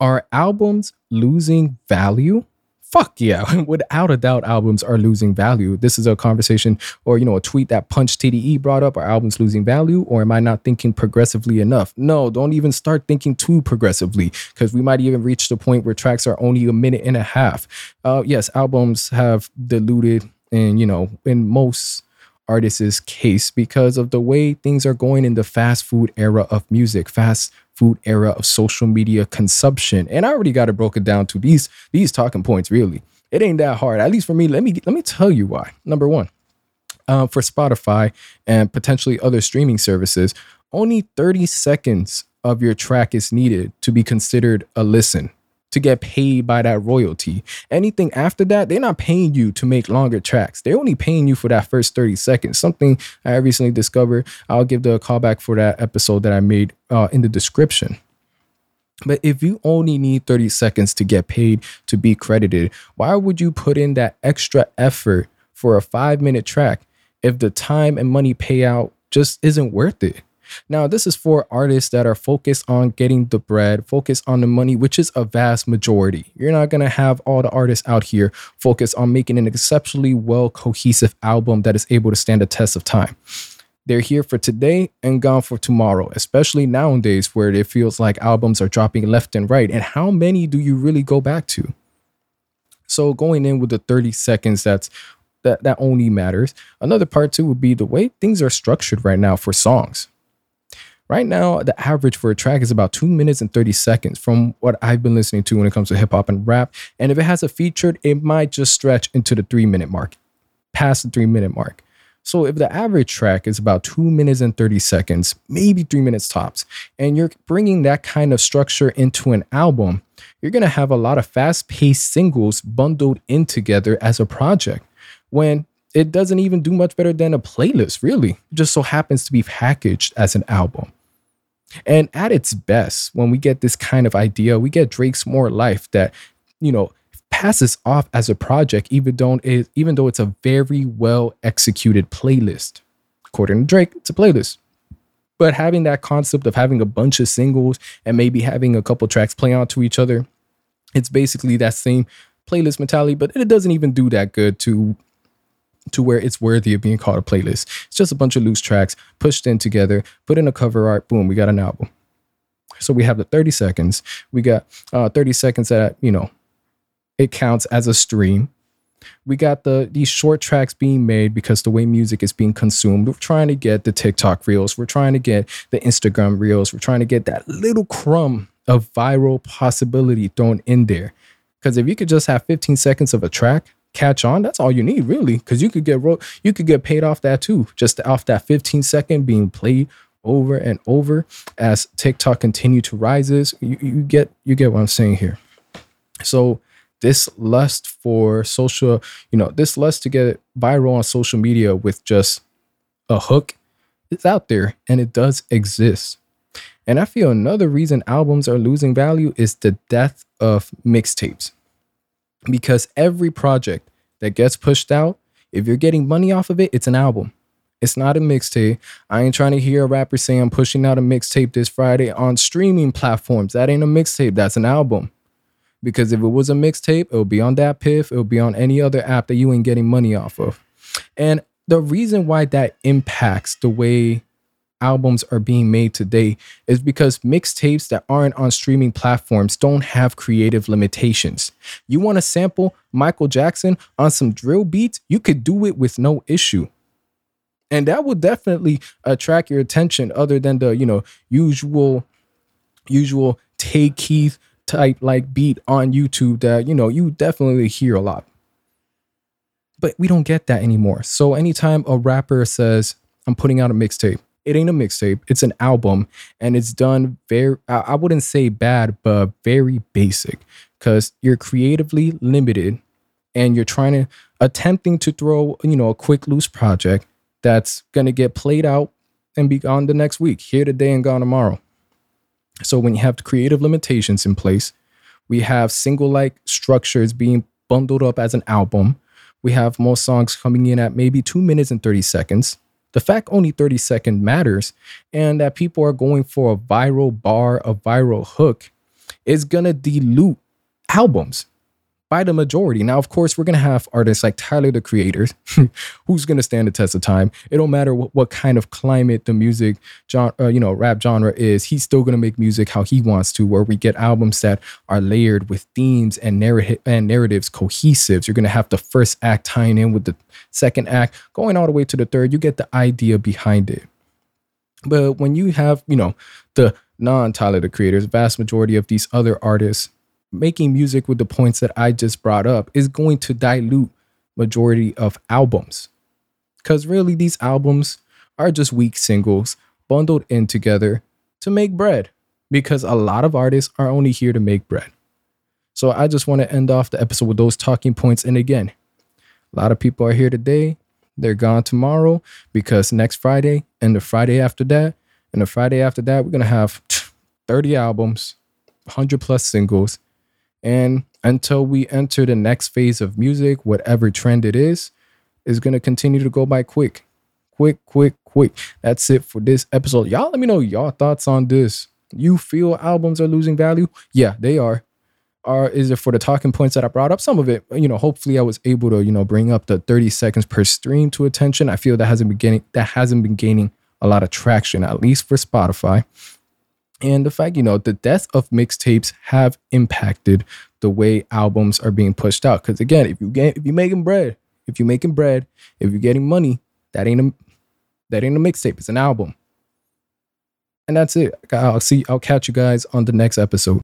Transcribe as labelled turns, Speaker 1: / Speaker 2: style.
Speaker 1: Are albums losing value? Fuck yeah. Without a doubt, albums are losing value. This is a conversation or, you know, a tweet that Punch TDE brought up. Are albums losing value or am I not thinking progressively enough? No, don't even start thinking too progressively because we might even reach the point where tracks are only a minute and a half. Uh, yes, albums have diluted and, you know, in most artist's case because of the way things are going in the fast food era of music, fast food era of social media consumption. And I already got it broken down to these these talking points. Really, it ain't that hard. At least for me. Let me let me tell you why. Number one, uh, for Spotify and potentially other streaming services, only 30 seconds of your track is needed to be considered a listen to get paid by that royalty. Anything after that, they're not paying you to make longer tracks. They're only paying you for that first 30 seconds. Something I recently discovered. I'll give the callback for that episode that I made uh, in the description. But if you only need 30 seconds to get paid to be credited, why would you put in that extra effort for a five minute track if the time and money payout just isn't worth it? Now, this is for artists that are focused on getting the bread, focused on the money, which is a vast majority. You're not going to have all the artists out here focused on making an exceptionally well cohesive album that is able to stand the test of time. They're here for today and gone for tomorrow, especially nowadays where it feels like albums are dropping left and right. And how many do you really go back to? So going in with the 30 seconds that's that that only matters. Another part too would be the way things are structured right now for songs. Right now, the average for a track is about two minutes and 30 seconds from what I've been listening to when it comes to hip hop and rap. And if it has a featured, it might just stretch into the three minute mark, past the three minute mark. So if the average track is about two minutes and 30 seconds, maybe three minutes tops, and you're bringing that kind of structure into an album, you're to have a lot of fast paced singles bundled in together as a project when it doesn't even do much better than a playlist, really. It just so happens to be packaged as an album. And at its best, when we get this kind of idea, we get Drake's More Life that, you know, passes off as a project, even though, it, even though it's a very well executed playlist. According to Drake, it's a playlist. But having that concept of having a bunch of singles and maybe having a couple tracks play onto each other, it's basically that same playlist mentality, but it doesn't even do that good to to where it's worthy of being called a playlist. It's just a bunch of loose tracks pushed in together, put in a cover art, boom, we got an album. So we have the 30 seconds. We got uh, 30 seconds that, you know, it counts as a stream. We got the these short tracks being made because the way music is being consumed. We're trying to get the TikTok reels. We're trying to get the Instagram reels. We're trying to get that little crumb of viral possibility thrown in there. Because if you could just have 15 seconds of a track, catch on, that's all you need, really, because you could get ro- you could get paid off that too, just off that 15 second being played over and over as TikTok continue to rises. You, you get you get what I'm saying here. So this lust for social, you know, this lust to get viral on social media with just a hook is out there and it does exist. And I feel another reason albums are losing value is the death of mixtapes because every project that gets pushed out, if you're getting money off of it, it's an album. It's not a mixtape. I ain't trying to hear a rapper say I'm pushing out a mixtape this Friday on streaming platforms. That ain't a mixtape. That's an album. Because if it was a mixtape, it'll be on DatPiff, It'll be on any other app that you ain't getting money off of. And the reason why that impacts the way albums are being made today is because mixtapes that aren't on streaming platforms don't have creative limitations. You want to sample Michael Jackson on some drill beats, you could do it with no issue. And that will definitely attract your attention other than the, you know, usual usual Tay Keith type like beat on YouTube that, you know, you definitely hear a lot. But we don't get that anymore. So anytime a rapper says, I'm putting out a mixtape, it ain't a mixtape it's an album and it's done very i wouldn't say bad but very basic because you're creatively limited and you're trying to attempting to throw you know a quick loose project that's going to get played out and be gone the next week here today and gone tomorrow. So when you have creative limitations in place we have single like structures being bundled up as an album. We have most songs coming in at maybe two minutes and 30 seconds the fact only 30 second matters and that people are going for a viral bar, a viral hook is gonna dilute albums by the majority. Now, of course, we're gonna have artists like Tyler the Creator, who's gonna stand the test of time. It don't matter what, what kind of climate the music, genre, uh, you know, rap genre is. He's still gonna make music how he wants to, where we get albums that are layered with themes and narrative and narratives cohesive. You're gonna have the first act tying in with the second act, going all the way to the third. You get the idea behind it. But when you have, you know, the non Tyler the Creators, vast majority of these other artists making music with the points that I just brought up is going to dilute majority of albums. Cuz really these albums are just weak singles bundled in together to make bread because a lot of artists are only here to make bread. So I just want to end off the episode with those talking points and again, a lot of people are here today, they're gone tomorrow because next Friday and the Friday after that and the Friday after that we're going to have 30 albums, 100 plus singles and until we enter the next phase of music, whatever trend it is, is going to continue to go by quick. Quick, quick, quick. That's it for this episode. Y'all let me know y'all thoughts on this. You feel albums are losing value? Yeah, they are. Or is it for the talking points that I brought up? Some of it, you know, hopefully I was able to, you know, bring up the 30 seconds per stream to attention. I feel that hasn't been gaining that hasn't been gaining a lot of traction, at least for Spotify and the fact you know the death of mixtapes have impacted the way albums are being pushed out. Because again if you get if you're making bread if you're making bread if you're getting money that ain't a that ain't a mixtape it's an album. And that's it. I'll see i'll catch you guys on the next episode